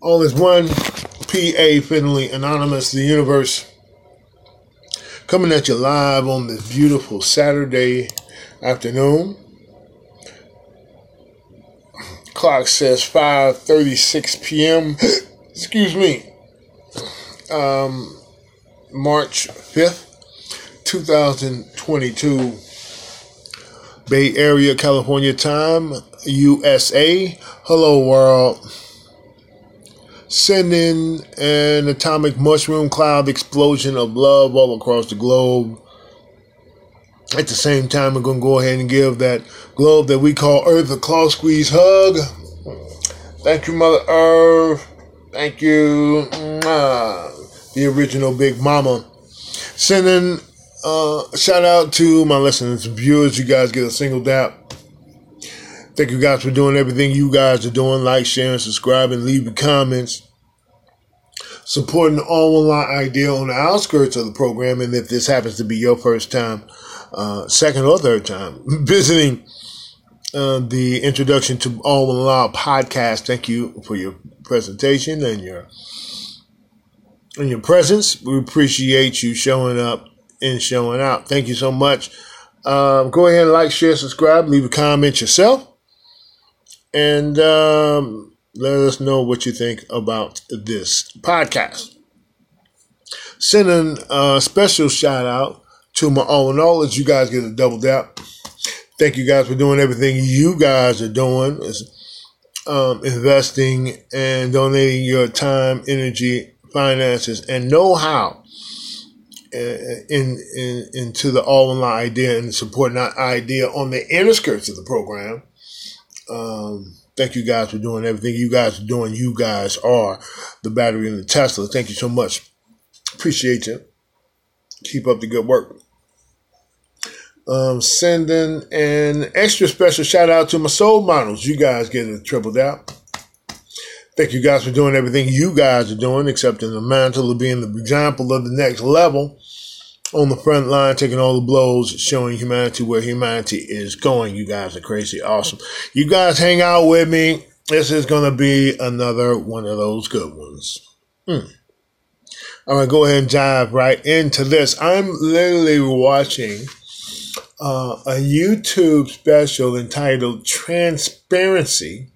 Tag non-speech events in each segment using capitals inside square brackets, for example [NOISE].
All is one. P.A. Finley, Anonymous, the universe. Coming at you live on this beautiful Saturday afternoon. Clock says 5:36 p.m. [CLEARS THROAT] Excuse me. Um, March 5th, 2022. Bay Area, California time, USA. Hello, world. Sending an atomic mushroom cloud explosion of love all across the globe. At the same time, we're going to go ahead and give that globe that we call Earth a claw squeeze hug. Thank you, Mother Earth. Thank you. The original Big Mama. Sending uh, shout out to my listeners and viewers. You guys get a single dap. Thank you guys for doing everything you guys are doing. Like, sharing, subscribing, leaving comments. Supporting the all one line idea on the outskirts of the program. And if this happens to be your first time, uh, second or third time [LAUGHS] visiting uh, the introduction to All One Law podcast, thank you for your presentation and your and your presence. We appreciate you showing up and showing out. Thank you so much. Um, go ahead and like, share, subscribe, leave a comment yourself, and um, let us know what you think about this podcast. Sending a special shout out to my all in all as you guys get a double. Thank you guys for doing everything you guys are doing. Um, investing and donating your time, energy, finances, and know how uh, in, in into the all in all idea and supporting that idea on the inner skirts of the program. Um, thank you guys for doing everything you guys are doing. You guys are the battery and the Tesla. Thank you so much. Appreciate you. Keep up the good work. Um, sending an extra special shout out to my soul models. You guys get a triple dap. Thank you guys for doing everything you guys are doing, accepting the mantle of being the example of the next level on the front line, taking all the blows, showing humanity where humanity is going. You guys are crazy awesome. You guys hang out with me. This is going to be another one of those good ones. Hmm. I'm going to go ahead and dive right into this. I'm literally watching uh, a YouTube special entitled Transparency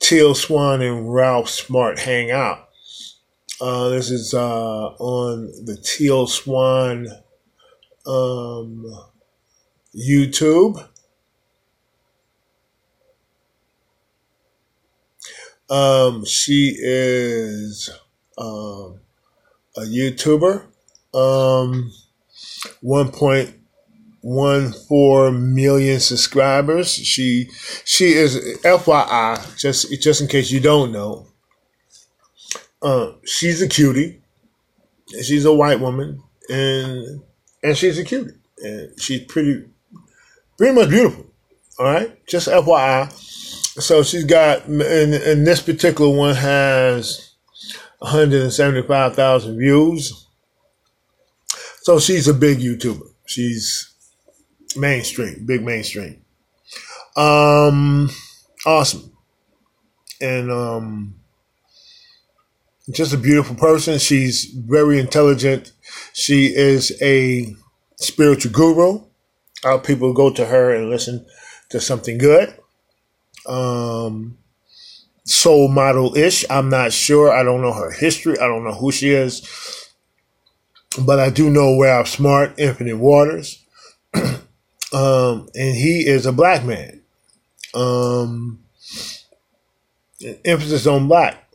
Teal Swan and Ralph Smart hang out. Uh, this is uh, on the Teal Swan um, YouTube. Um, she is um, a YouTuber. Um, 1.14 million subscribers. She she is FYI, just just in case you don't know. Uh, she's a cutie. She's a white woman, and and she's a cutie, and she's pretty pretty much beautiful. All right, just FYI. So she's got, and, and this particular one has 175,000 views. So she's a big YouTuber. She's mainstream, big mainstream. Um, awesome. And, um, just a beautiful person. She's very intelligent. She is a spiritual guru. Our people go to her and listen to something good. Um, soul model ish. I'm not sure. I don't know her history. I don't know who she is. But I do know Ralph Smart, Infinite Waters. [CLEARS THROAT] um, and he is a black man. Um, emphasis on black.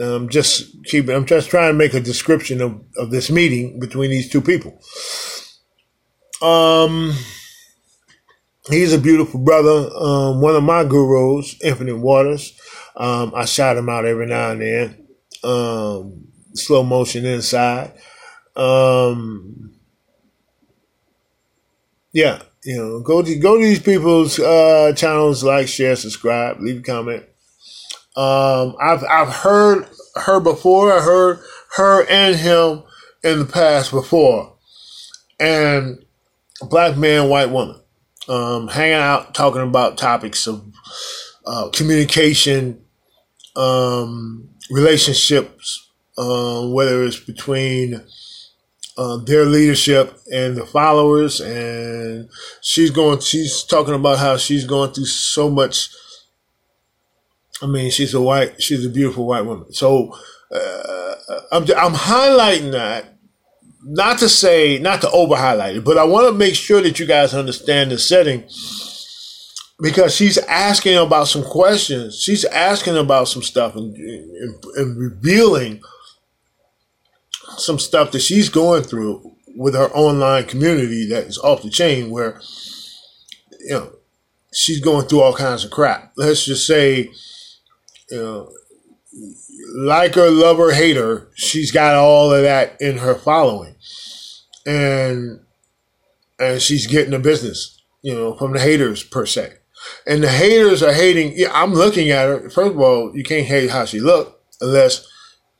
Um, just keep. I'm just trying to make a description of, of this meeting between these two people. Um, he's a beautiful brother. Um, one of my gurus, Infinite Waters. Um, I shout him out every now and then. Um, slow motion inside. Um, yeah, you know, go to go to these people's uh, channels, like, share, subscribe, leave a comment. Um, I've I've heard her before. I heard her and him in the past before, and black man, white woman, um, hanging out, talking about topics of uh, communication, um, relationships, uh, whether it's between uh, their leadership and the followers. And she's going, she's talking about how she's going through so much. I mean, she's a white, she's a beautiful white woman. So uh, I'm, I'm highlighting that not to say, not to over highlight it, but I want to make sure that you guys understand the setting because she's asking about some questions. She's asking about some stuff and, and, and revealing some stuff that she's going through with her online community that is off the chain where, you know, she's going through all kinds of crap. Let's just say, you know, like her, love her, hate her, she's got all of that in her following. And, and she's getting the business, you know, from the haters per se. And the haters are hating. Yeah, I'm looking at her. First of all, you can't hate how she look unless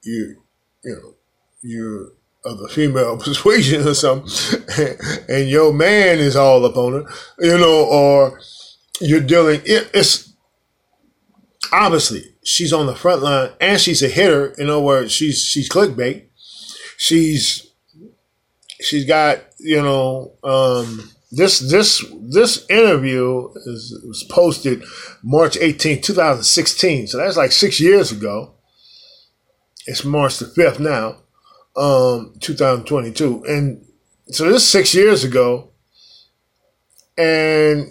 you, you know, you're of the female [LAUGHS] persuasion or something, [LAUGHS] and your man is all up on her, you know, or you're dealing. It, it's obviously she's on the front line and she's a hitter. In other words, she's she's clickbait. She's she's got you know um, this this this interview is was posted March 18, 2016. So that's like six years ago. It's March the 5th now um, 2022. And so this is six years ago, and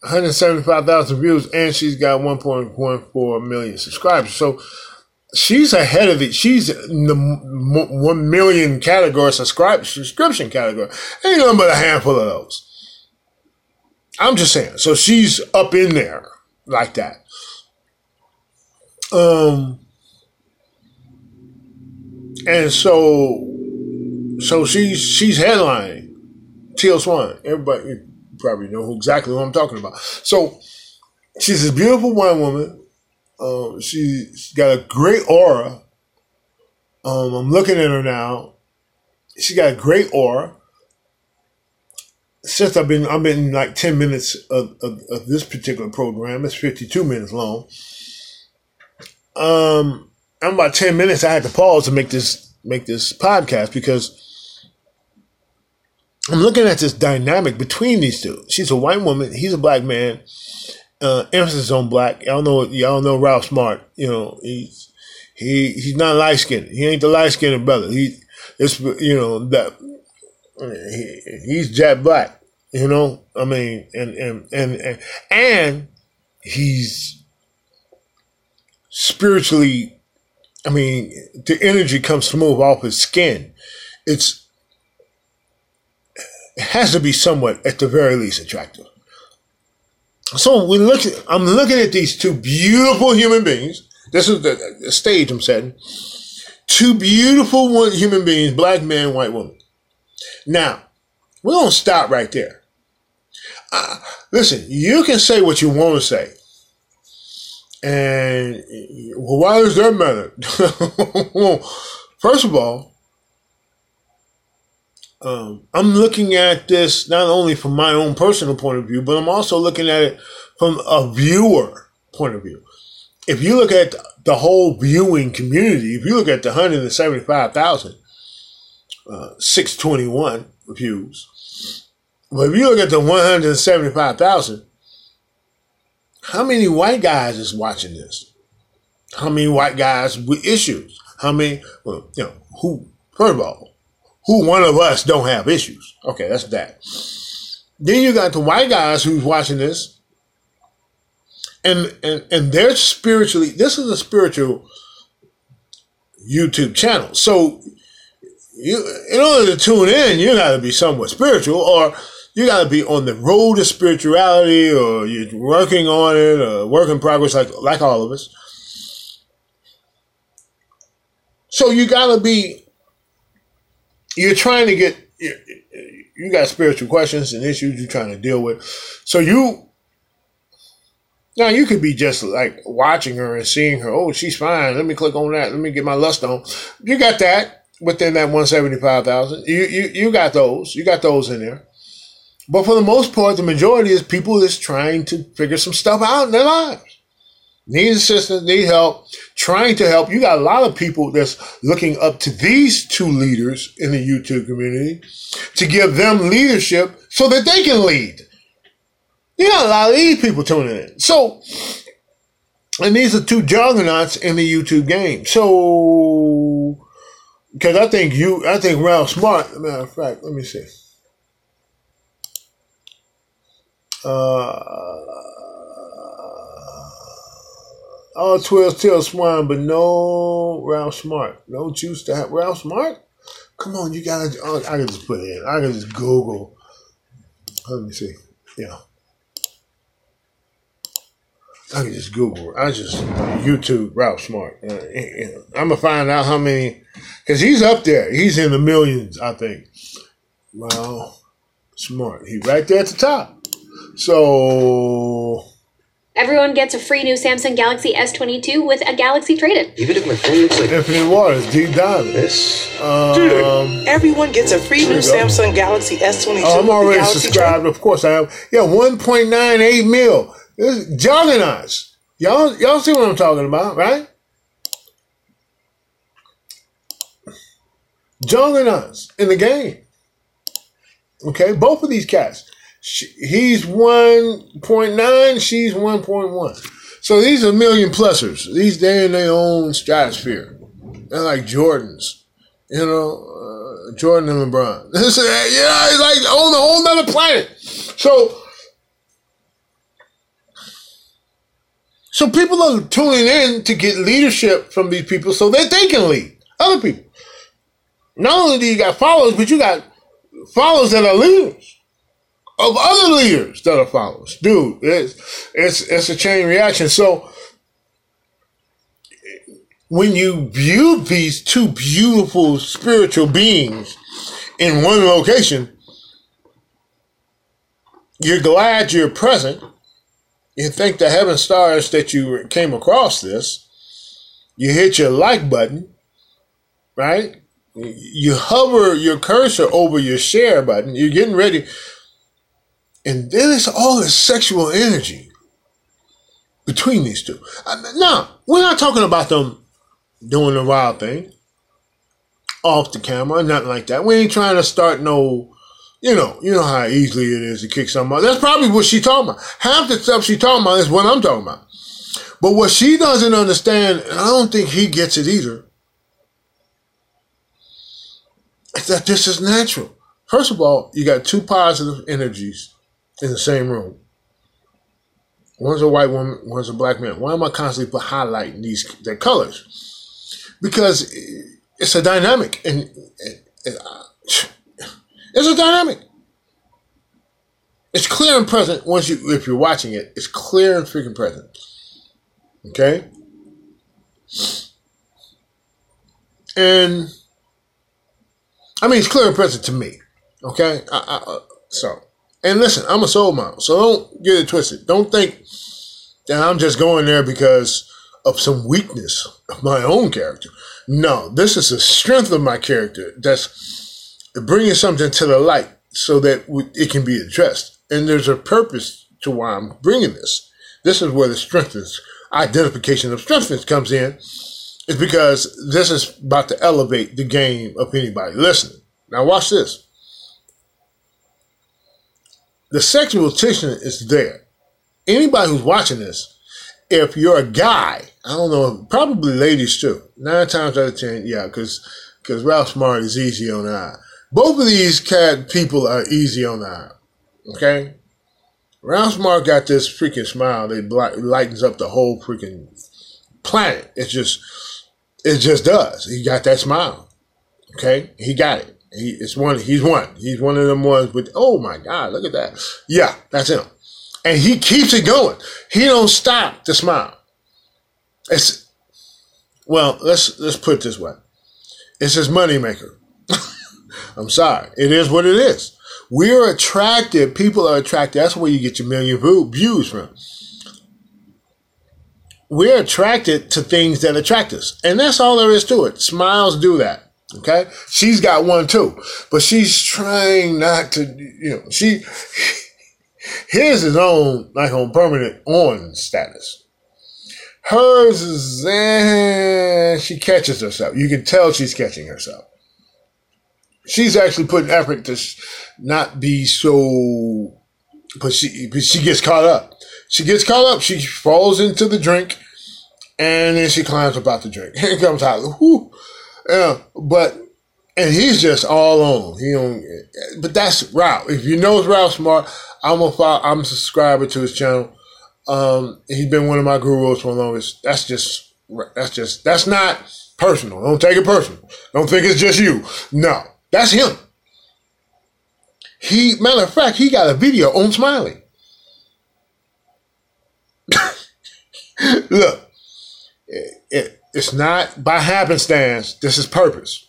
175,000 views, and she's got 1.14 million subscribers. So she's ahead of it. She's in the 1 million category, subscribe, subscription category. Ain't nothing but a handful of those. I'm just saying. So she's up in there like that. Um, and so, so she's she's headlining Teal Swan. Everybody probably know exactly what I'm talking about. So she's a beautiful white woman. Um, she's got a great aura. Um, I'm looking at her now. She got a great aura. Since I've been, I've been like 10 minutes of, of, of this particular program. It's 52 minutes long. Um, I'm about 10 minutes. I had to pause to make this, make this podcast because I'm looking at this dynamic between these two. She's a white woman. He's a black man. Uh, emphasis on black. Y'all know, y'all know Ralph Smart. You know, he's, he, he's not light skinned. He ain't the light skinned brother. He, it's, you know, that, he, he's jet black, you know, I mean, and, and, and, and, and he's spiritually I mean, the energy comes smooth off his skin. It's it has to be somewhat, at the very least, attractive. So we look. I'm looking at these two beautiful human beings. This is the, the stage I'm setting. Two beautiful human beings, black man, white woman. Now, we don't stop right there. Uh, listen, you can say what you want to say. And well, why does that matter? well, first of all, um, I'm looking at this not only from my own personal point of view, but I'm also looking at it from a viewer point of view. If you look at the whole viewing community, if you look at the 175,000, uh, 621 views, but if you look at the 175,000, how many white guys is watching this? How many white guys with issues? How many, well, you know, who, first of all, who one of us don't have issues? Okay, that's that. Then you got the white guys who's watching this, and and and they're spiritually. This is a spiritual YouTube channel, so you in order to tune in, you got to be somewhat spiritual, or you got to be on the road to spirituality or you're working on it or work in progress like, like all of us. So you got to be, you're trying to get, you got spiritual questions and issues you're trying to deal with. So you, now you could be just like watching her and seeing her. Oh, she's fine. Let me click on that. Let me get my lust on. You got that within that 175,000. You, you, you got those. You got those in there. But for the most part, the majority is people that's trying to figure some stuff out in their lives. Need assistance, need help, trying to help. You got a lot of people that's looking up to these two leaders in the YouTube community to give them leadership so that they can lead. You got a lot of these people tuning in. So, and these are two juggernauts in the YouTube game. So, because I think you, I think Ralph Smart, matter of fact, let me see. Uh, oh, 12 Teal Swan, but no Ralph Smart. No juice to have Ralph Smart? Come on, you gotta, oh, I can just put it in. I can just Google. Let me see. Yeah. I can just Google. I just YouTube Ralph Smart. Uh, I'm gonna find out how many, because he's up there. He's in the millions, I think. Well, Smart. He right there at the top. So Everyone gets a free new Samsung Galaxy S22 with a Galaxy trade-in. Even if my phone looks like Infinite Waters, deep diving. this. Um, Everyone gets a free new. Samsung Galaxy S22. oh, I'm with the already Galaxy subscribed. Of course I am. Yeah, 1.98 mil. This is juggernauts. Y'all, y'all see what I'm talking about, right? Juggernauts in the game. Okay, both of these cats. She, he's 1.9, she's 1.1. So these are million plusers. These they in their own stratosphere. They're like Jordans, you know, uh, Jordan and LeBron. [LAUGHS] Know, it's like on a whole nother planet. So, so people are tuning in to get leadership from these people so that they can lead other people. Not only do you got followers, but you got followers that are leaders of other leaders that are followers. Dude, it's it's it's a chain reaction. So when you view these two beautiful spiritual beings in one location, you're glad you're present. You thank the heaven stars that you came across this. You hit your like button, right? You hover your cursor over your share button. You're getting ready. And then it's all this sexual energy between these two. Uh, Now, we're not talking about them doing the wild thing off the camera, nothing like that. We ain't trying to start no, you know, you know how easily it is to kick somebody. That's probably what she talking about. Half the stuff she talking about is what I'm talking about. But what she doesn't understand, and I don't think he gets it either, is that this is natural. First of all, you got two positive energies in the same room. One's a white woman, one's a black man. Why am I constantly highlighting these their colors? Because it's a dynamic, and, and- and, it's a dynamic. It's clear and present once you, if you're watching it, it's clear and freaking present. Okay, and I mean it's clear and present to me. Okay, I, I, uh, so and listen, I'm a soul model, so don't get it twisted. Don't think that I'm just going there because of some weakness of my own character. No, this is the strength of my character that's bringing something to the light so that it can be addressed. And there's a purpose to why I'm bringing this. This is where the strength is, identification of strength comes in, is because this is about to elevate the game of anybody listening. Now, watch this the sexual tension is there. Anybody who's watching this, if you're a guy, I don't know, probably ladies too. Nine times out of ten, yeah, because because Ralph Smart is easy on the eye. Both of these cat people are easy on the eye. Okay, Ralph Smart got this freaking smile that lightens up the whole freaking planet. It just it just does. He got that smile. Okay, he got it. He it's one. He's one. He's one of them ones with. Oh my God! Look at that. Yeah, that's him. And he keeps it going. He don't stop to smile. It's well. Let's let's put it this way. It's his moneymaker. [LAUGHS] I'm sorry. It is what it is. We're attracted. People are attracted. That's where you get your million views from. We're attracted to things that attract us. And that's all there is to it. Smiles do that. Okay. She's got one too, but she's trying not to, you know, she, [LAUGHS] his is on, like on permanent on status. Hers is, eh, she catches herself. You can tell she's catching herself. She's actually putting effort to not be so, but she, but she gets caught up. She gets caught up. She falls into the drink and then she climbs about the drink. Here comes Tyler. Whoo. Yeah, but and he's just all on. He don't. But that's Ralph. If you know Ralph Smart, I'm a follow, I'm a subscriber to his channel. Um, he's been one of my gurus for the longest. That's just that's just that's not personal. Don't take it personal. Don't think it's just you. No, that's him. He matter of fact, he got a video on Smiley. [LAUGHS] Look, it, it's not by happenstance. This is purpose.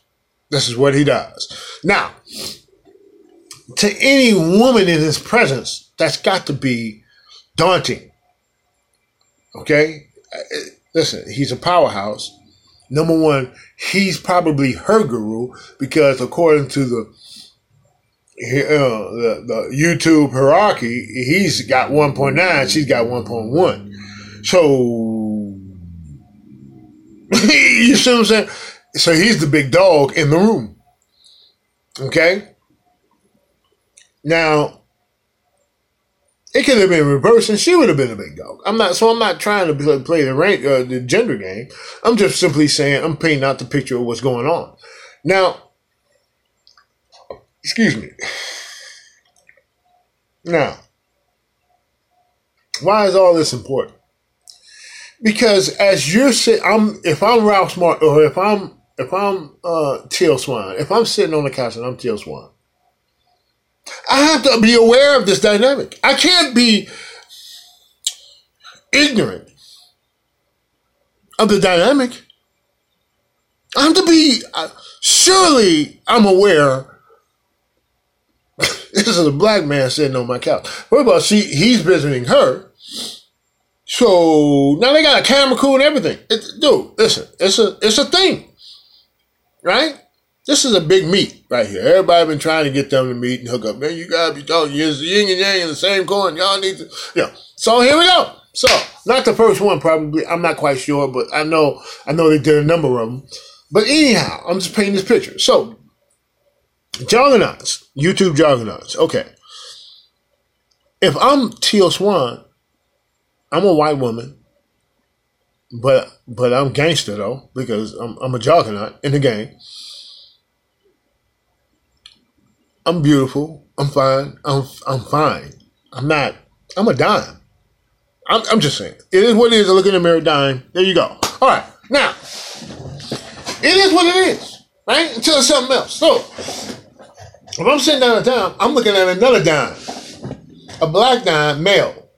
This is what he does. Now, to any woman in his presence, that's got to be daunting. Okay? Listen, he's a powerhouse. Number one, he's probably her guru because according to the uh, the, the YouTube hierarchy, he's got 1.9, she's got 1.1. So, [LAUGHS] you see what I'm saying? So he's the big dog in the room. Okay? Now, it could have been reversed, and she would have been a big dog. I'm not, so I'm not trying to play, the rank, uh, the gender game. I'm just simply saying I'm painting out the picture of what's going on. Now, excuse me. Now, why is all this important? Because as you're sitting, I'm if I'm Ralph Smart or if I'm if I'm uh, Teal Swan, if I'm sitting on the couch and I'm Teal Swan, I have to be aware of this dynamic. I can't be ignorant of the dynamic. I have to be, uh, surely I'm aware. [LAUGHS] this is a black man sitting on my couch. What about she? He's visiting her. So now they got a camera crew and everything. It, dude, listen, it's a it's a thing, right? This is a big meet right here. Everybody been trying to get them to meet and hook up. Man, you gotta be talking. You're yin and yang in the same coin. Y'all need to, yeah. So here we go. So not the first one, probably. I'm not quite sure, but I know I know they did a number of them. But anyhow, I'm just painting this picture. So juggernauts, YouTube juggernauts. Okay. If I'm Teal Swan I'm a white woman, but but I'm gangster though because I'm I'm a juggernaut in the game. I'm beautiful. I'm fine. I'm I'm fine. I'm not. I'm a dime. I'm, I'm just saying. It is what it is. I look in the mirror, dime. There you go. All right. Now, it is what it is, right? Until it's something else. So, if I'm sitting down a dime, I'm looking at another dime, a black dime, male.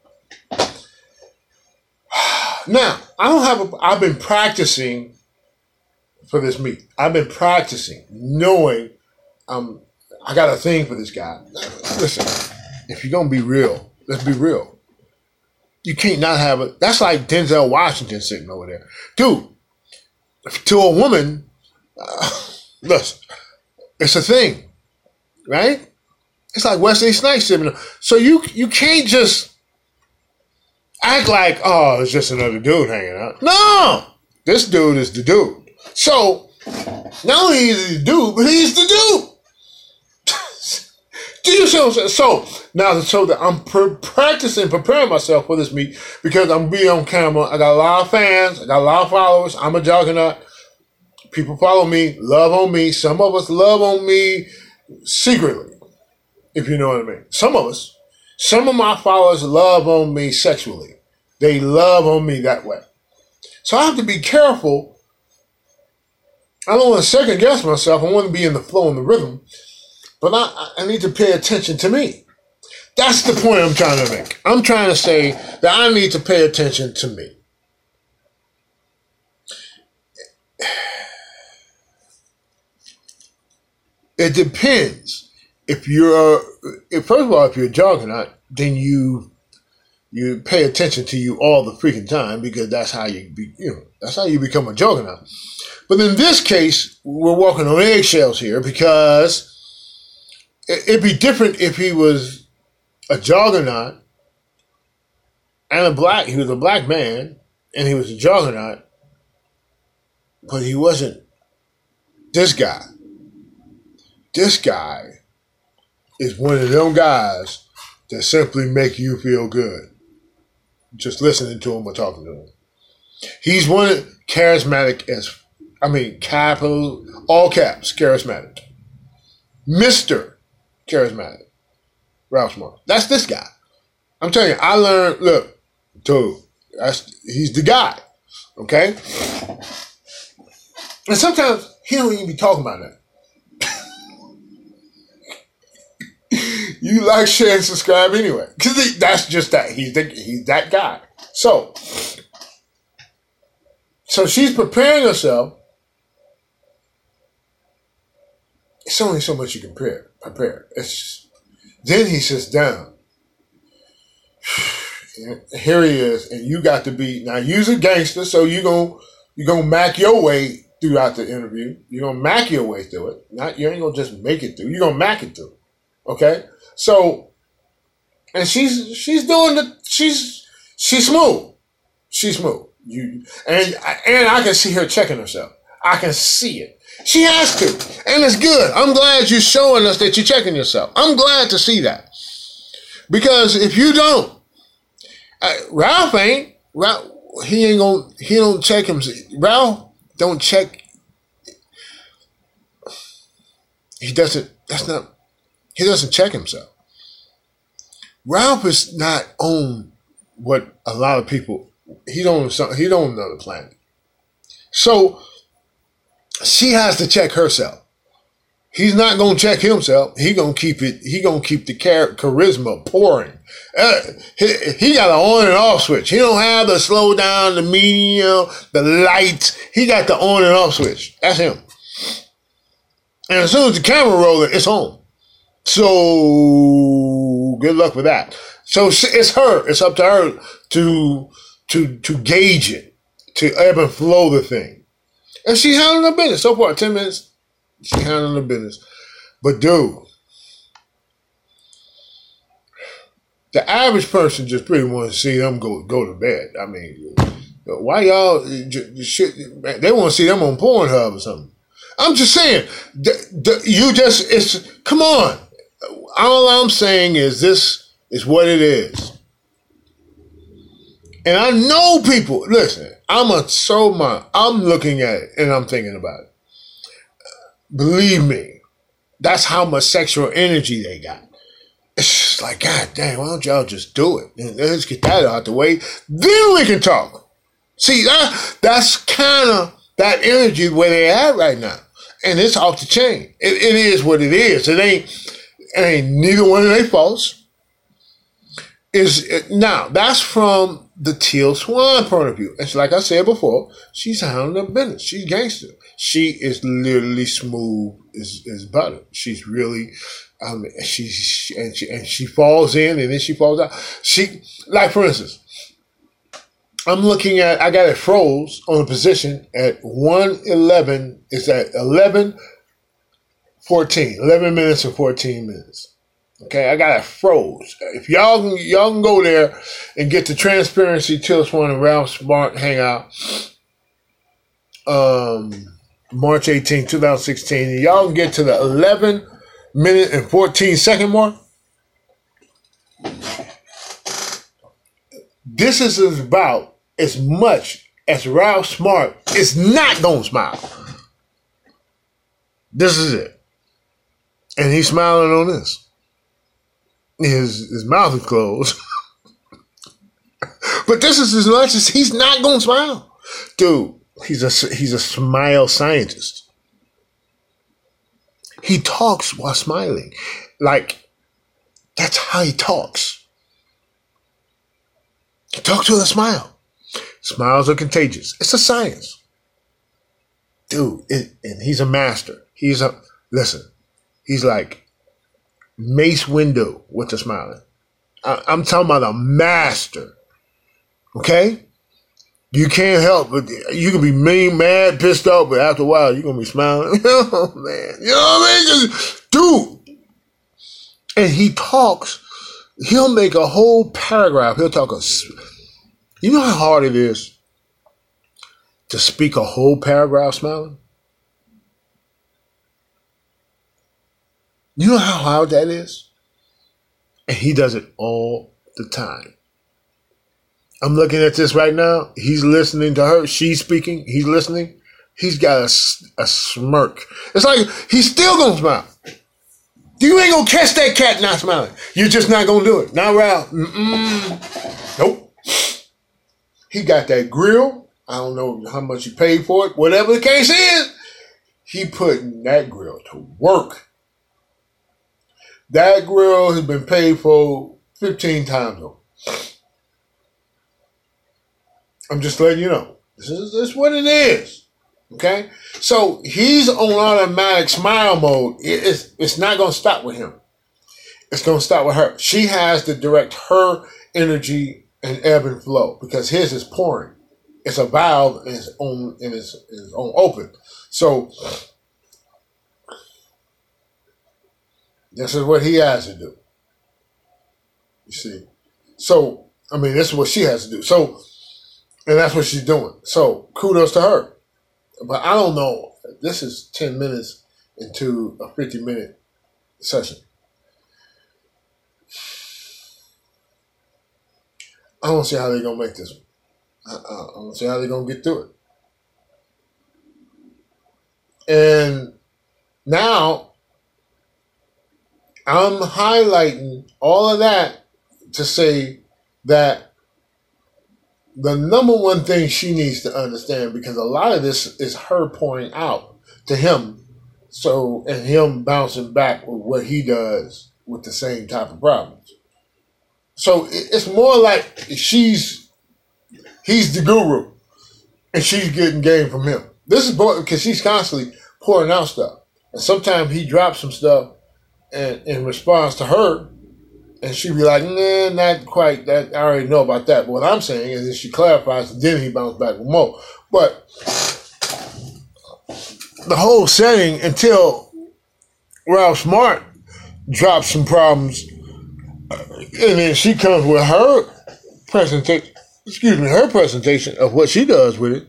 Now, I don't have a, I've been practicing for this meet. I've been practicing, knowing um, I got a thing for this guy. Listen, if you're going to be real, let's be real. You can't not have it. That's like Denzel Washington sitting over there. Dude, to a woman, uh, [SIGHS] listen, it's a thing, right? It's like Wesley Snipes sitting. So you you can't just act like, oh, it's just another dude hanging out. No, this dude is the dude. So, not only is he the dude, but he's the dude. [LAUGHS] Do you see what I'm saying? So, now so that I'm pre- practicing, preparing myself for this meet because I'm being on camera. I got a lot of fans, I got a lot of followers. I'm a juggernaut. People follow me, love on me. Some of us love on me secretly, if you know what I mean. Some of us. Some of my followers love on me sexually. They love on me that way. So I have to be careful. I don't want to second guess myself. I want to be in the flow and the rhythm. But I, I need to pay attention to me. That's the point I'm trying to make. I'm trying to say that I need to pay attention to me. It depends if you're, if, first of all, if you're a juggernaut, then you you pay attention to you all the freaking time because that's how you be, you know that's how you become a juggernaut. But in this case, we're walking on eggshells here because it'd be different if he was a juggernaut and a black. He was a black man and he was a juggernaut, but he wasn't this guy. This guy is one of them guys that simply make you feel good. Just listening to him or talking to him. He's one of charismatic as I mean capital all caps, charismatic. Mr. Charismatic. Ralph Smart. That's this guy. I'm telling you, I learned, look, dude, that's he's the guy. Okay? And sometimes he don't even be talking about that. You like, share, and subscribe anyway. Because that's just that. He's the, he's that guy. So, so she's preparing herself. It's only so much you can prepare. Prepare. It's then he sits down. [SIGHS] Here he is, and you got to be now. You's a gangster, so you gonna you gonna mac your way throughout the interview. You're gonna mac your way through it. Not you ain't gonna just make it through. You're gonna mac it through. Okay, so and she's she's doing the she's she's smooth. She's smooth. You and and I can see her checking herself. I can see it. She has to, and it's good. I'm glad you're showing us that you're checking yourself. I'm glad to see that because if you don't, uh, Ralph ain't. Ralph, he ain't gonna. He don't check him. Ralph don't check. He doesn't. That's not. He doesn't check himself. Ralph is not on what a lot of people. He don't. He don't know the planet. So she has to check herself. He's not gonna check himself. He gonna keep it. He gonna keep the char- charisma pouring. Uh, he, he, got an on and off switch. He don't have the slow down, the medium, the lights. He got the on and off switch. That's him. And as soon as the camera rolling, it's on. So good luck with that. So it's her. It's up to her to to to gauge it, to ebb and flow the thing. And she's handling her business. So far, 10 minutes, she's handling her business. But dude, the average person just pretty wants to see them go go to bed. I mean, why y'all shit? They want to see them on Pornhub or something. I'm just saying, the, the, you just it's come on. All I'm saying is this is what it is. And I know people. Listen, I'm a soul my I'm looking at it and I'm thinking about it. Believe me, that's how much sexual energy they got. It's just like, God damn, why don't y'all just do it? Let's get that out the way. Then we can talk. See, that that's kind of that energy where they at right now. And it's off the chain. It, it is what it is. It ain't ain't neither one of their faults. Is now that's from the Teal Swan point of view. It's like I said before, she's handling the business. She's gangster. She is literally smooth as, as butter. She's really, um, she, she, and she, and she falls in and then she falls out. She, like for instance, I'm looking at, I got it froze on a position at 111. It's at 11, 14, 11 minutes and 14 minutes. Okay, I got it froze. If y'all can, y'all can go there and get the transparency Teal Swan and Ralph Smart hangout. Um, March 18, 2016. And Y'all can get to the 11 minute and 14 second mark. This is about as much as Ralph Smart is not gonna smile. This is it. And he's smiling on this his his mouth is closed. [LAUGHS] but this is as much as he's not gonna smile, dude. He's a he's a smile scientist. He talks while smiling, like that's how he talks. He talks with a smile. Smiles are contagious. It's a science, dude. It, and he's a master. He's a listen. He's like Mace Windu with the smiling. I, am talking about a master. Okay? You can't help but you can be mean, mad, pissed off, but after a while you're gonna be smiling. [LAUGHS] oh man. You know what I mean? dude. And he talks, he'll make a whole paragraph. He'll talk a you know how hard it is to speak a whole paragraph smiling? You know how hard that is? And he does it all the time. I'm looking at this right now. He's listening to her. She's speaking. He's listening. He's got a, a smirk. It's like he's still gonna smile. You ain't gonna catch that cat not smiling. You're just not gonna do it. Not Ralph. Mm-mm. Nope. He got that grill. I don't know how much he paid for it. Whatever the case is, he putting that grill to work. That grill has been paid for 15 times over. I'm just letting you know. This is, this is what it is. Okay? So he's on automatic smile mode. It's, it's not going to stop with him. It's going to stop with her. She has to direct her energy and ebb and flow because his is pouring. It's a valve and it's on and it's, it's on open. So this is what he has to do. You see. So I mean, this is what she has to do. So and that's what she's doing. So kudos to her. But I don't know. This is 10 minutes into a 50 minute session. I don't see how they're going to make this one. I, I, I don't see how they're going to get through it. And now I'm highlighting all of that to say that the number one thing she needs to understand because a lot of this is her pouring out to him. So and him bouncing back with what he does with the same type of problems. So it's more like she's he's the guru and she's getting game from him. This is because she's constantly pouring out stuff. And sometimes he drops some stuff and in response to her and she'd be like, nah, not quite. That I already know about that. But what I'm saying is, that she clarifies, then he bounced back with more. But the whole setting until Ralph Smart drops some problems, uh, and then she comes with her presentation. Excuse me, her presentation of what she does with it.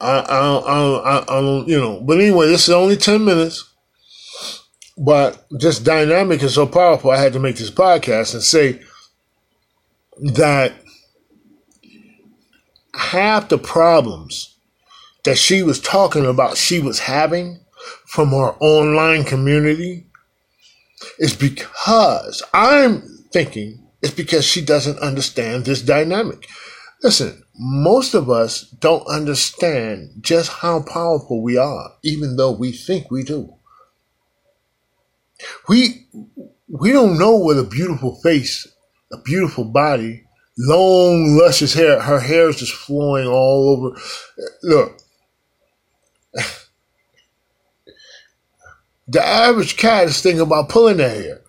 I, I, I, I, I don't, you know. But anyway, this is only ten minutes. But just dynamic is so powerful, I had to make this podcast and say that half the problems that she was talking about, she was having from her online community is because I'm thinking it's because she doesn't understand this dynamic. Listen, most of us don't understand just how powerful we are, even though we think we do. We we don't know what a beautiful face, a beautiful body, long luscious hair. Her hair is just flowing all over. Look, the average cat is thinking about pulling their hair.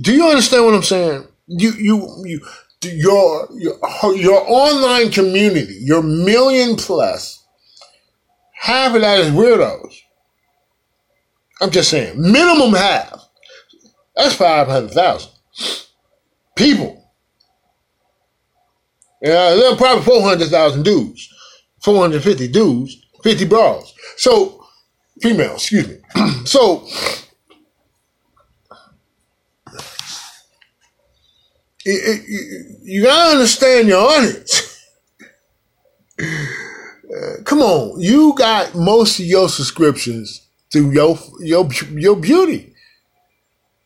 Do you understand what I'm saying? You you you your your your online community, your million plus, half of that is weirdos. I'm just saying, minimum half. That's 500,000 people. Yeah, there are probably 400,000 dudes, 450 dudes, 50 bras. So, female, excuse me. [CLEARS THROAT] so, it, it, you gotta understand your audience. [LAUGHS] come on, you got most of your subscriptions through your your your beauty.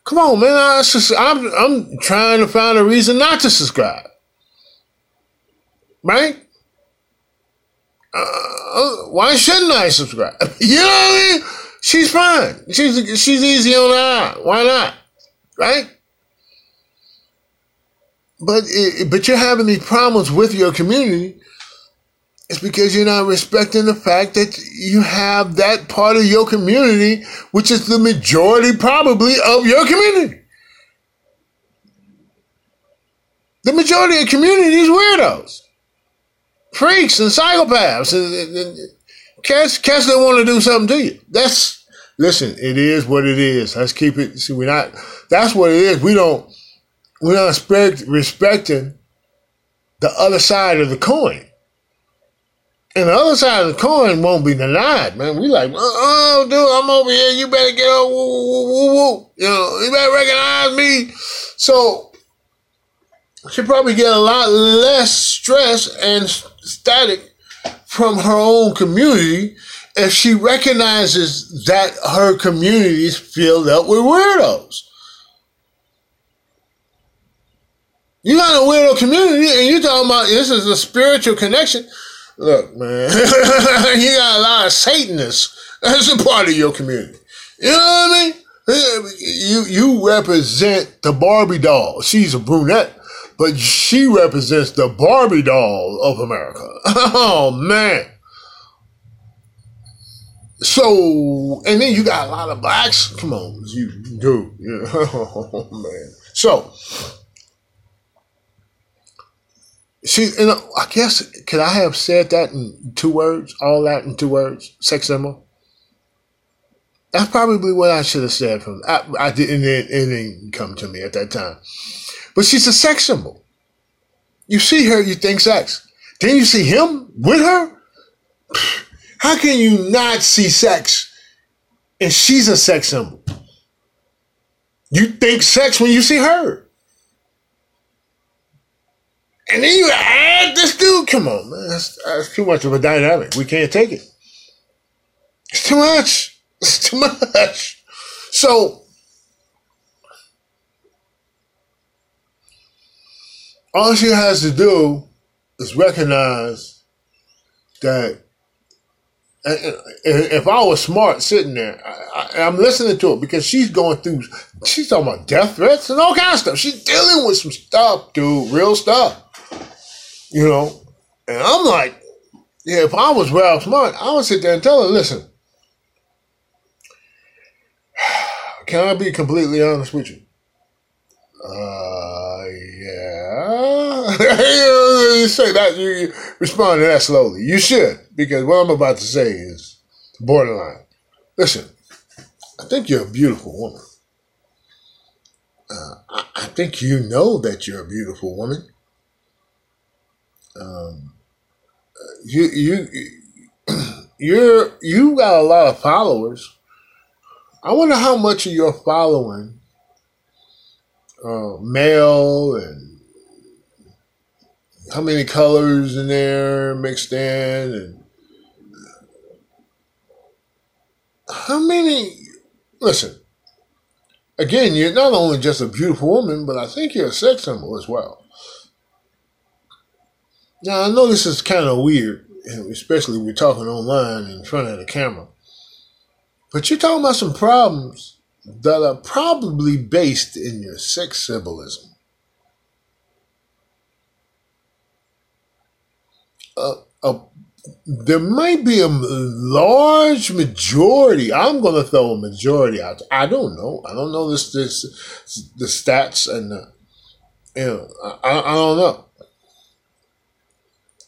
Come on, man. I, I'm, I'm trying to find a reason not to subscribe. Right? Uh, why shouldn't I subscribe? [LAUGHS] you know what I mean? She's fine. She's she's easy on the eye. Why not? Right? But it, but you're having these problems with your community it's because you're not respecting the fact that you have that part of your community, which is the majority probably of your community. The majority of community is weirdos, freaks, and psychopaths, and, and, and cats, cats that want to do something to you. That's listen. It is what it is. Let's keep it. See, we're not. That's what it is. We don't. We're not respect, respecting the other side of the coin. And the other side of the coin won't be denied, man. We like, oh, dude, I'm over here. You better get over, woo, woo, woo, woo. You know, you better recognize me. So she probably get a lot less stress and static from her own community if she recognizes that her community is filled up with weirdos. You got a weirdo community and you're talking about this is a spiritual connection. Look, man, [LAUGHS] you got a lot of Satanists. That's a part of your community. You know what I mean? You you represent the Barbie doll. She's a brunette, but she represents the Barbie doll of America. [LAUGHS] Oh man. So and then you got a lot of blacks. Come on, you do. Yeah. [LAUGHS] Oh man. So See, and I guess could I have said that in two words? All that in two words? Sex symbol. That's probably what I should have said. From I, I didn't. It, it didn't come to me at that time. But she's a sex symbol. You see her, you think sex. Then you see him with her. How can you not see sex? And she's a sex symbol. You think sex when you see her. And then you add this dude. Come on, man. That's, that's too much of a dynamic. We can't take it. It's too much. It's too much. So, all she has to do is recognize that if I was smart sitting there, I, am listening to it because she's going through, she's talking about death threats and all kinds of stuff. She's dealing with some stuff, dude, real stuff. You know, and I'm like, yeah, if I was Ralph Smart, I would sit there and tell her, listen, [SIGHS] can I be completely honest with you? Uh, yeah. you [LAUGHS] say that, you respond to that slowly. You should, because what I'm about to say is borderline. Listen, I think you're a beautiful woman. Uh, I, I think you know that you're a beautiful woman um, you you you're you got a lot of followers. I wonder how much of your following, uh, male and how many colors in there mixed in and how many listen again you're not only just a beautiful woman but i think you're a sex symbol as well now, I know this is kind of weird, especially we're talking online in front of the camera. But you're talking about some problems that are probably based in your sex symbolism. Uh, uh, there might be a large majority. I'm going to throw a majority out. I don't know. I don't know this, this, the stats and the, you know, I, I don't know.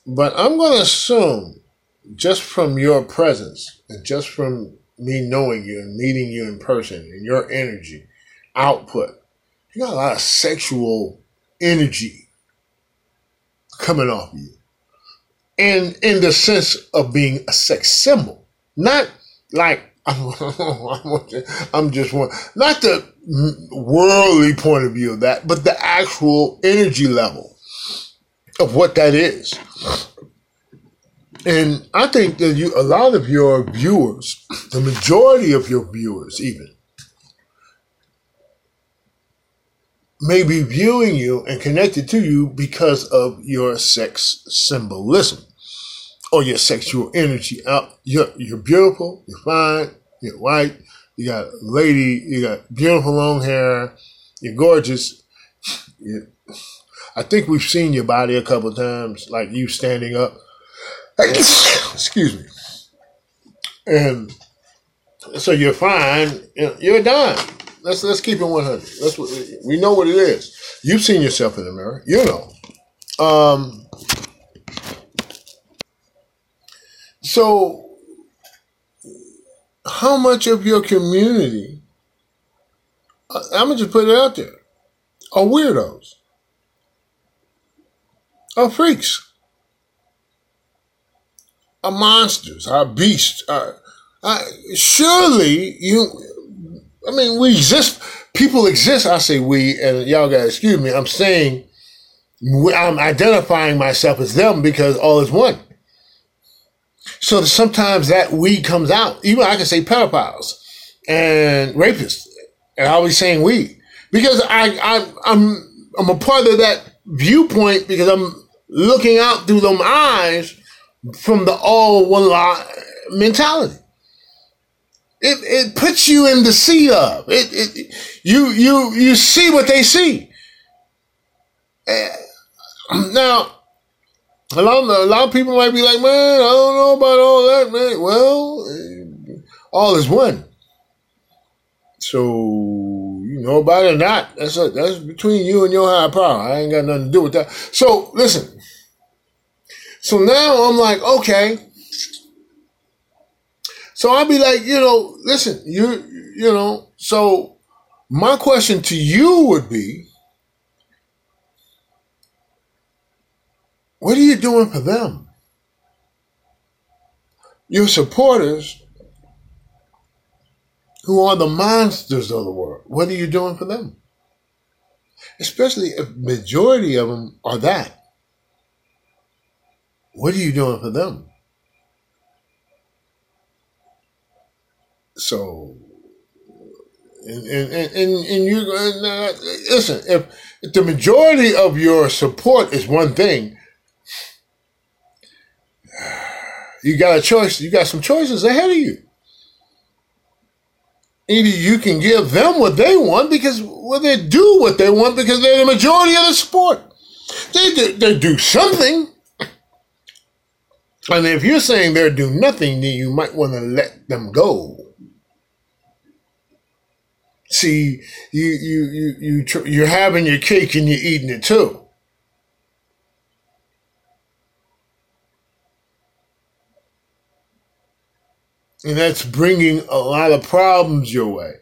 But I'm going to assume, just from your presence and just from me knowing you and meeting you in person and your energy output, you got a lot of sexual energy coming off you. And in the sense of being a sex symbol, not like [LAUGHS] I'm just one, not the worldly point of view of that, but the actual energy level of what that is. And I think that you, a lot of your viewers, the majority of your viewers even, may be viewing you and connected to you because of your sex symbolism or your sexual energy. Out, You're, you're beautiful, you're fine, you're white, you got lady, you got beautiful long hair, you're gorgeous, you're, I think we've seen your body a couple times, like you standing up. [COUGHS] Excuse me. And so you're fine. You're done. Let's let's keep it 100. That's what we know what it is. You've seen yourself in the mirror. You know. Um. So, how much of your community? I'm gonna just put it out there. Are weirdos are freaks. are monsters, are beasts. Uh, are, are, surely you, I mean, we exist. People exist. I say we, and y'all got to excuse me. I'm saying I'm identifying myself as them because all is one. So sometimes that we comes out. Even I can say pedophiles and rapists, and I'll be saying we because I, I I'm I'm a part of that viewpoint because I'm looking out through them eyes from the all one mentality. It, it puts you in the sea of it, it. You you you see what they see. Uh, now, a lot, of, a lot of people might be like, man, I don't know about all that, man. Well, all is one. So it or not, that's a, that's between you and your higher power. I ain't got nothing to do with that. So listen. So now I'm like, okay. So I'll be like, you know, listen, you you know, so my question to you would be, what are you doing for them? Your supporters who are the monsters of the world. What are you doing for them? Especially if majority of them are that. What are you doing for them? So, and and and, and you uh, listen. If, if the majority of your support is one thing, [SIGHS] you got a choice. You got some choices ahead of you either you can give them what they want because well they do what they want because they're the majority of the sport. They do, they do something. And if you're saying they're do nothing, then you might want to let them go. See, you you you you you're having your cake and you're eating it too. And that's bringing a lot of problems your way.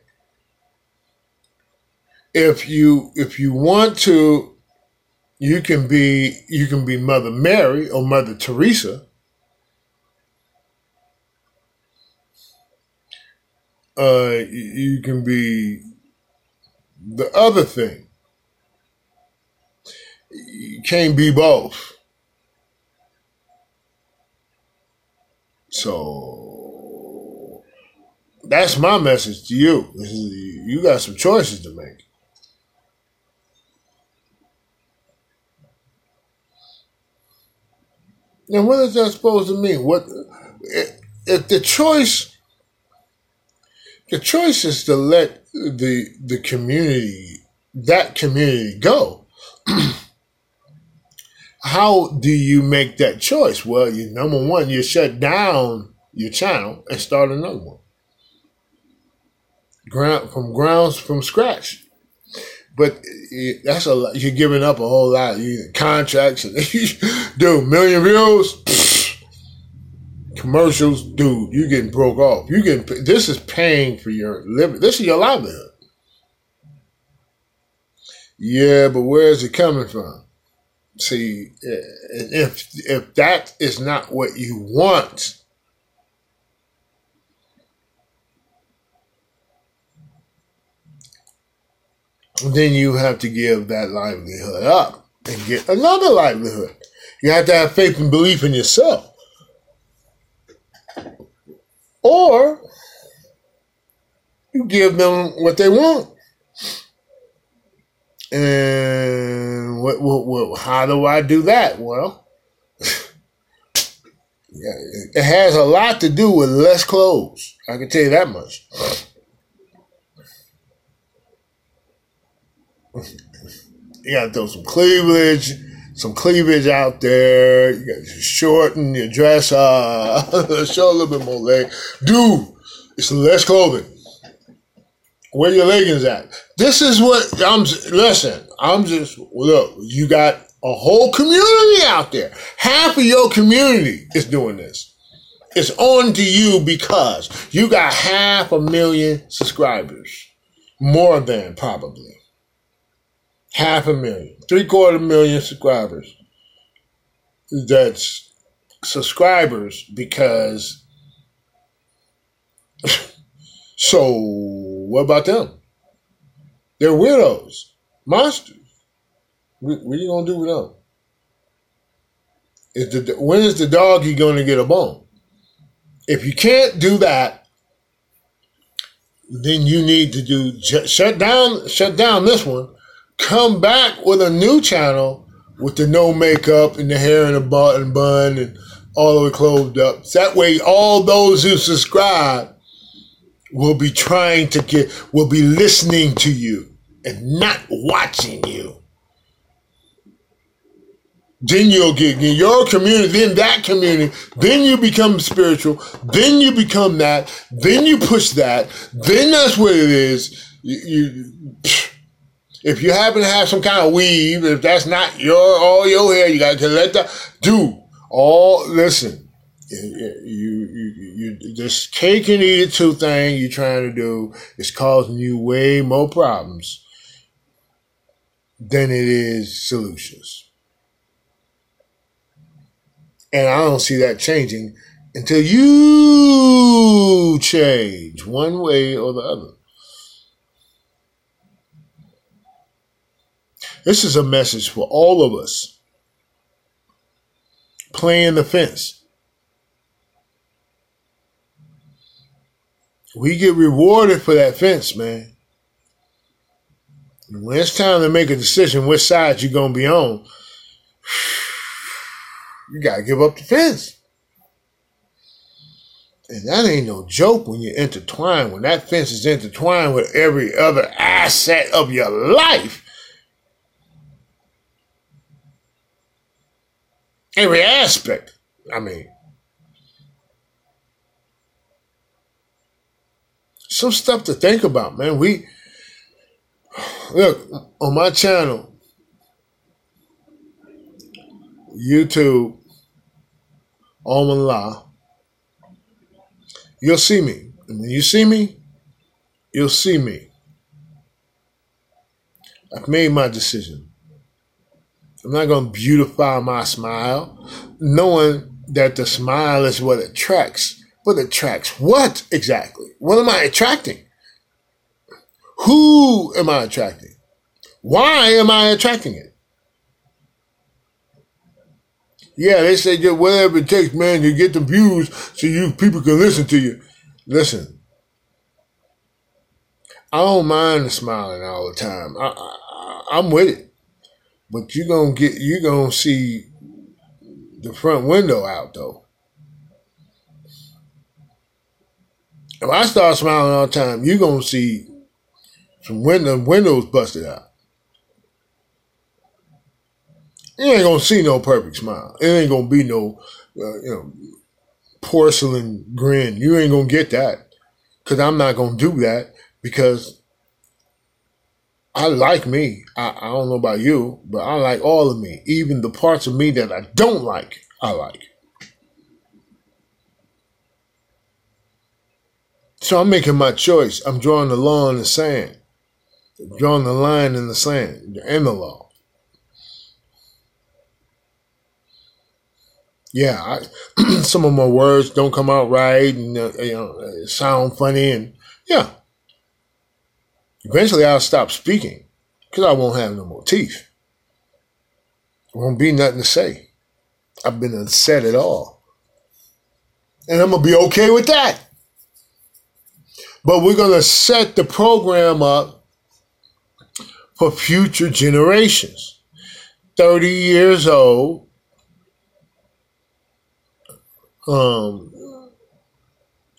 If you if you want to, you can be you can be Mother Mary or Mother Teresa. Uh, you can be the other thing. You can't be both. So that's my message to you. You got some choices to make. Now, what is that supposed to mean? What if the choice? The choice is to let the the community that community go. [CLEARS THROAT] How do you make that choice? Well, you number one, you shut down your channel and start another one ground from grounds from scratch. But that's a lot. You're giving up a whole lot. You contracts, [LAUGHS] dude, million views, [SNIFFS] commercials, dude. You getting broke off. You getting this is paying for your living. This is your livelihood. Yeah, but where is it coming from? See, eh, if if that is not what you want, then you have to give that livelihood up and get another livelihood. You have to have faith and belief in yourself. Or you give them what they want. And what, what, what how do I do that? Well, [LAUGHS] yeah, it has a lot to do with less clothes. I can tell you that much. You gotta throw some cleavage, some cleavage out there. You gotta shorten your dress, uh, [LAUGHS] show a little bit more leg. Dude, it's less clothing. Where your leggings at? This is what I'm. Listen, I'm just look. You got a whole community out there. Half of your community is doing this. It's on to you because you got half a million subscribers, more than probably half a million, three quarter million subscribers. That's subscribers because. [LAUGHS] so, what about them? They're weirdos, monsters. What, what are you gonna do with them? Is the when is the doggy gonna get a bone? If you can't do that, then you need to do shut down shut down this one. Come back with a new channel with the no makeup and the hair in a button bun and all the way clothed up. That way, all those who subscribe will be trying to get, will be listening to you and not watching you. Then you'll get in your community, then that community, then you become spiritual, then you become that, then you push that, then that's what it is. You, you if you happen to have some kind of weave, if that's not your all your hair, you got to let that do all. Listen, you you you this cake and eat it too thing you're trying to do is causing you way more problems than it is solutions. And I don't see that changing until you change one way or the other. This is a message for all of us playing the fence. We get rewarded for that fence, man. When it's time to make a decision which side you're going to be on, you got to give up the fence. And that ain't no joke when you're intertwined, when that fence is intertwined with every other asset of your life. Every aspect. I mean, some stuff to think about, man. We look on my channel, YouTube, Alman La. You'll see me. And when you see me, you'll see me. I've made my decision. I'm not going to beautify my smile, knowing that the smile is what attracts. What attracts what exactly? What am I attracting? Who am I attracting? Why am I attracting it? Yeah, they say get whatever it takes, man, to get the views so you people can listen to you. Listen, I don't mind smiling all the time. I, I, I'm with it. But you're gonna get you're gonna see the front window out though. If I start smiling all the time, you're gonna see some window windows busted out. You ain't gonna see no perfect smile. It ain't gonna be no, uh, you know, porcelain grin. You ain't gonna get that, cause I'm not gonna do that because I like me. I, I don't know about you, but I like all of me. Even the parts of me that I don't like, I like. So I'm making my choice. I'm drawing the line in the sand. I'm drawing the line in the sand and the law. Yeah, I, [CLEARS THROAT] some of my words don't come out right and uh, you know sound funny and yeah, Eventually, I'll stop speaking because I won't have no more teeth. There won't be nothing to say. I've been unsaid at all. And I'm going to be okay with that. But we're going to set the program up for future generations. 30 years old, um,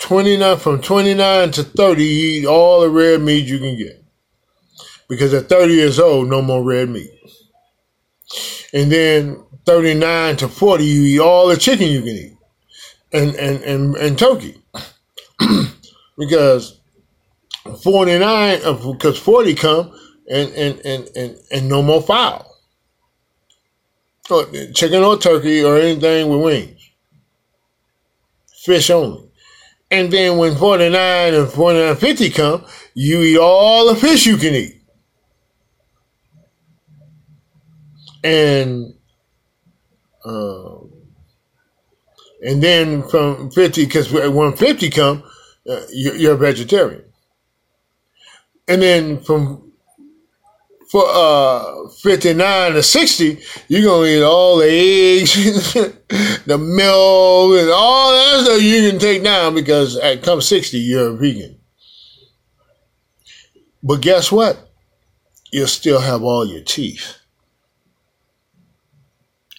29 from 29 to 30 you eat all the red meat you can get. Because at 30 years old no more red meat. And then 39 to 40 you eat all the chicken you can eat. And and and, and turkey. [CLEARS THROAT] Because 49 uh, because 40 come and and and and, and no more fowl. Chicken or turkey or anything with wings. Fish only and then when 49 and 4950 come, you eat all the fish you can eat. And um, And then from 50, because when 50 come, uh, you're, you're a vegetarian. And then from for uh 59 to 60, you're gonna eat all the eggs, [LAUGHS] the milk, and all that stuff you can take down because at come 60, you're a vegan. But guess what? You'll still have all your teeth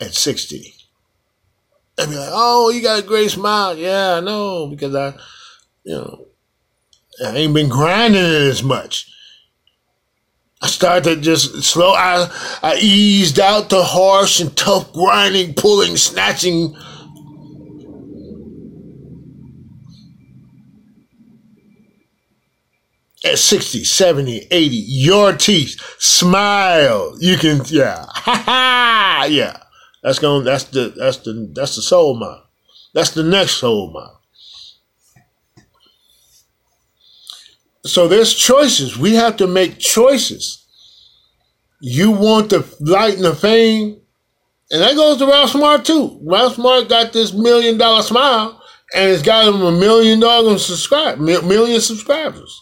at 60. And be like, oh, you got a great smile. Yeah, I know, because I, you know, I ain't been grinding it as much. I started just slow. I I eased out the harsh and tough grinding, pulling, snatching. At 60, 70, 80, your teeth, smile. You can, yeah, ha [LAUGHS] ha, yeah. That's going, that's the, that's the, that's the soul mile. That's the next soul mile. So there's choices. We have to make choices. You want the light and the fame, and that goes to Ralph Smart too. Ralph Smart got this million dollar smile, and it's got him a million dollars subscribe, million subscribers.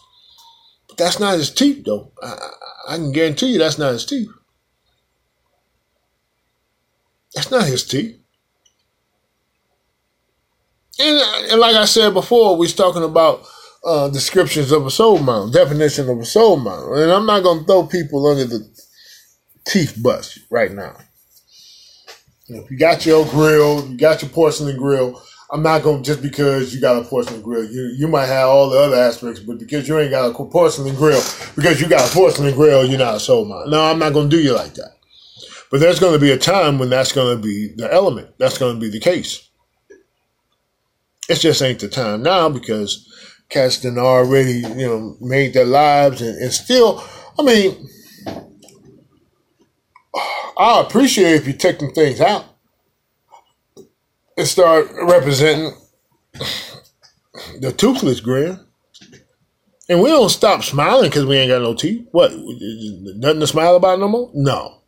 But that's not his teeth, though. I, I can guarantee you that's not his teeth. That's not his teeth. And, uh, and like I said before, we was talking about uh, descriptions of a soul mount, definition of a soul mount. And I'm not going to throw people under the teeth bus right now. If you got your grill, you got your porcelain grill, I'm not going to just because you got a porcelain grill. You you might have all the other aspects, but because you ain't got a porcelain grill, because you got a porcelain grill, you're not a soul mount. No, I'm not going to do you like that. But there's going to be a time when that's going to be the element. That's going to be the case. It just ain't the time now because cats done already, you know, made their lives and, and still, I mean, I appreciate if you take them things out and start representing the toothless grin. And we don't stop smiling because we ain't got no teeth. What? Nothing to smile about no more? No.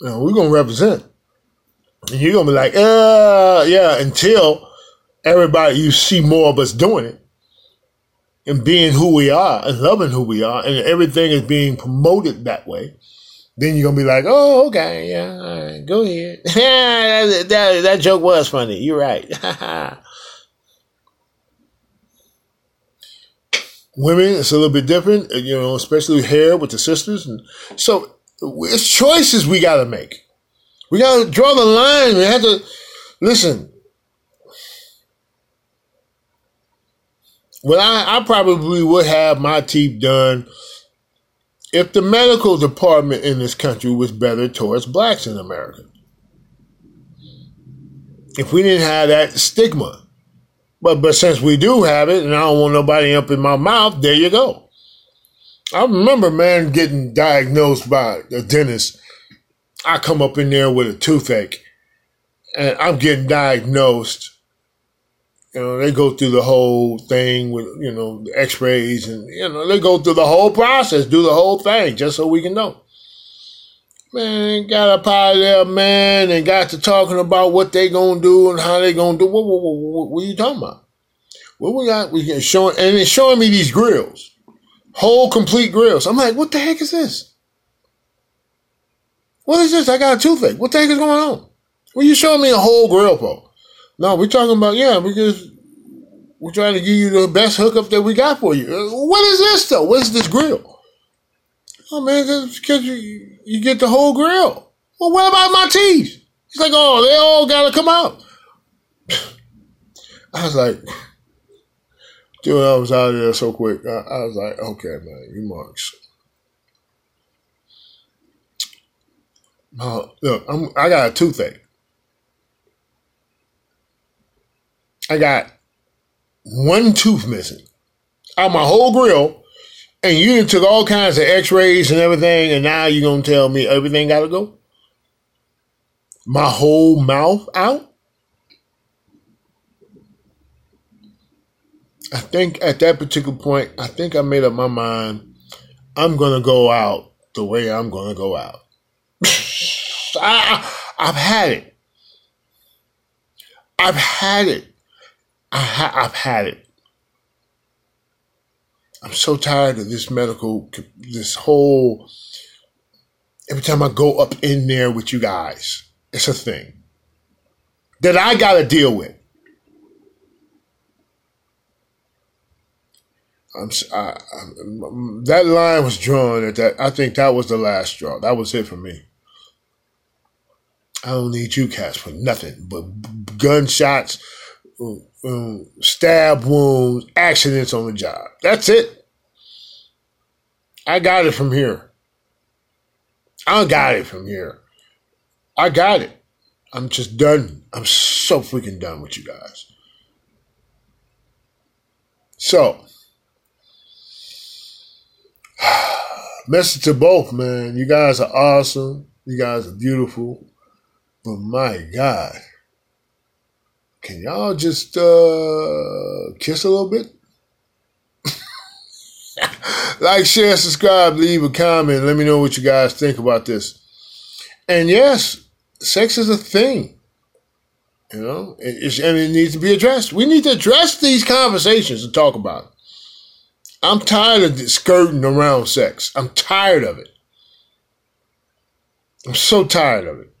no we're going to represent. And you're going to be like, uh, yeah, until everybody, you see more of us doing it and being who we are and loving who we are, and everything is being promoted that way, then you're gonna be like, oh, okay, yeah, all right, go ahead. [LAUGHS] that, that, that joke was funny. You're right. [LAUGHS] Women, it's a little bit different, uh, you know, especially hair with the sisters, and so it's choices we got to make. We got to draw the line. We have to listen. Well, I, I probably would have my teeth done if the medical department in this country was better towards blacks in America. If we didn't have that stigma. But but since we do have it and I don't want nobody up in my mouth, there you go. I remember man getting diagnosed by a dentist. I come up in there with a toothache and I'm getting diagnosed you know, they go through the whole thing with, you know, the x-rays and, you know, they go through the whole process, do the whole thing just so we can know. Man, got up out of there, man, and got to talking about what they gonna do and how they gonna do. What, what, what, what are you talking about? What we got? We can showing, and it's showing me these grills, whole complete grills. I'm like, what the heck is this? What is this? I got a toothache. What the heck is going on? Well, you showing me a whole grill for? No, we're talking about, yeah, because we're trying to give you the best hookup that we got for you. Uh, what is this, though? What is this grill? Oh, man, because you, you get the whole grill. Well, what about my teeth? He's like, oh, they all got to come out. [LAUGHS] I was like, dude, I was out of there so quick. I, I was like, okay, man, you marks. No, look, I'm, I got a toothache. I got one tooth missing out my whole grill, and you took all kinds of X-rays and everything, and now you're gonna tell me everything got to go? My whole mouth out? I think at that particular point, I think I made up my mind. I'm gonna go out the way I'm gonna go out. [LAUGHS] I, I've had it. I've had it. I ha- I've had it. I'm so tired of this medical, this whole. Every time I go up in there with you guys, it's a thing that I got to deal with. I'm, I, I, that line was drawn at that. I think that was the last straw. That was it for me. I don't need you cats for nothing but gunshots, um, stab wounds, accidents on the job. That's it. I got it from here. I got it from here. I got it. I'm just done. I'm so freaking done with you guys. So, [SIGHS] message to both, man. You guys are awesome. You guys are beautiful. But my God, can y'all just uh, kiss a little bit? [LAUGHS] like, share, subscribe, leave a comment. Let me know what you guys think about this. And yes, sex is a thing. You know, it, and it needs to be addressed. We need to address these conversations and talk about it. I'm tired of skirting around sex. I'm tired of it. I'm so tired of it.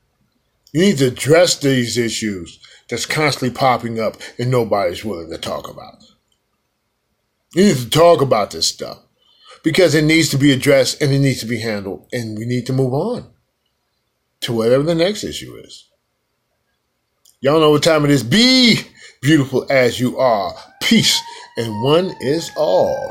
You need to address these issues that's constantly popping up and nobody's willing to talk about. You need to talk about this stuff because it needs to be addressed and it needs to be handled and we need to move on to whatever the next issue is. Y'all know what time it is. Be beautiful as you are. Peace and one is all.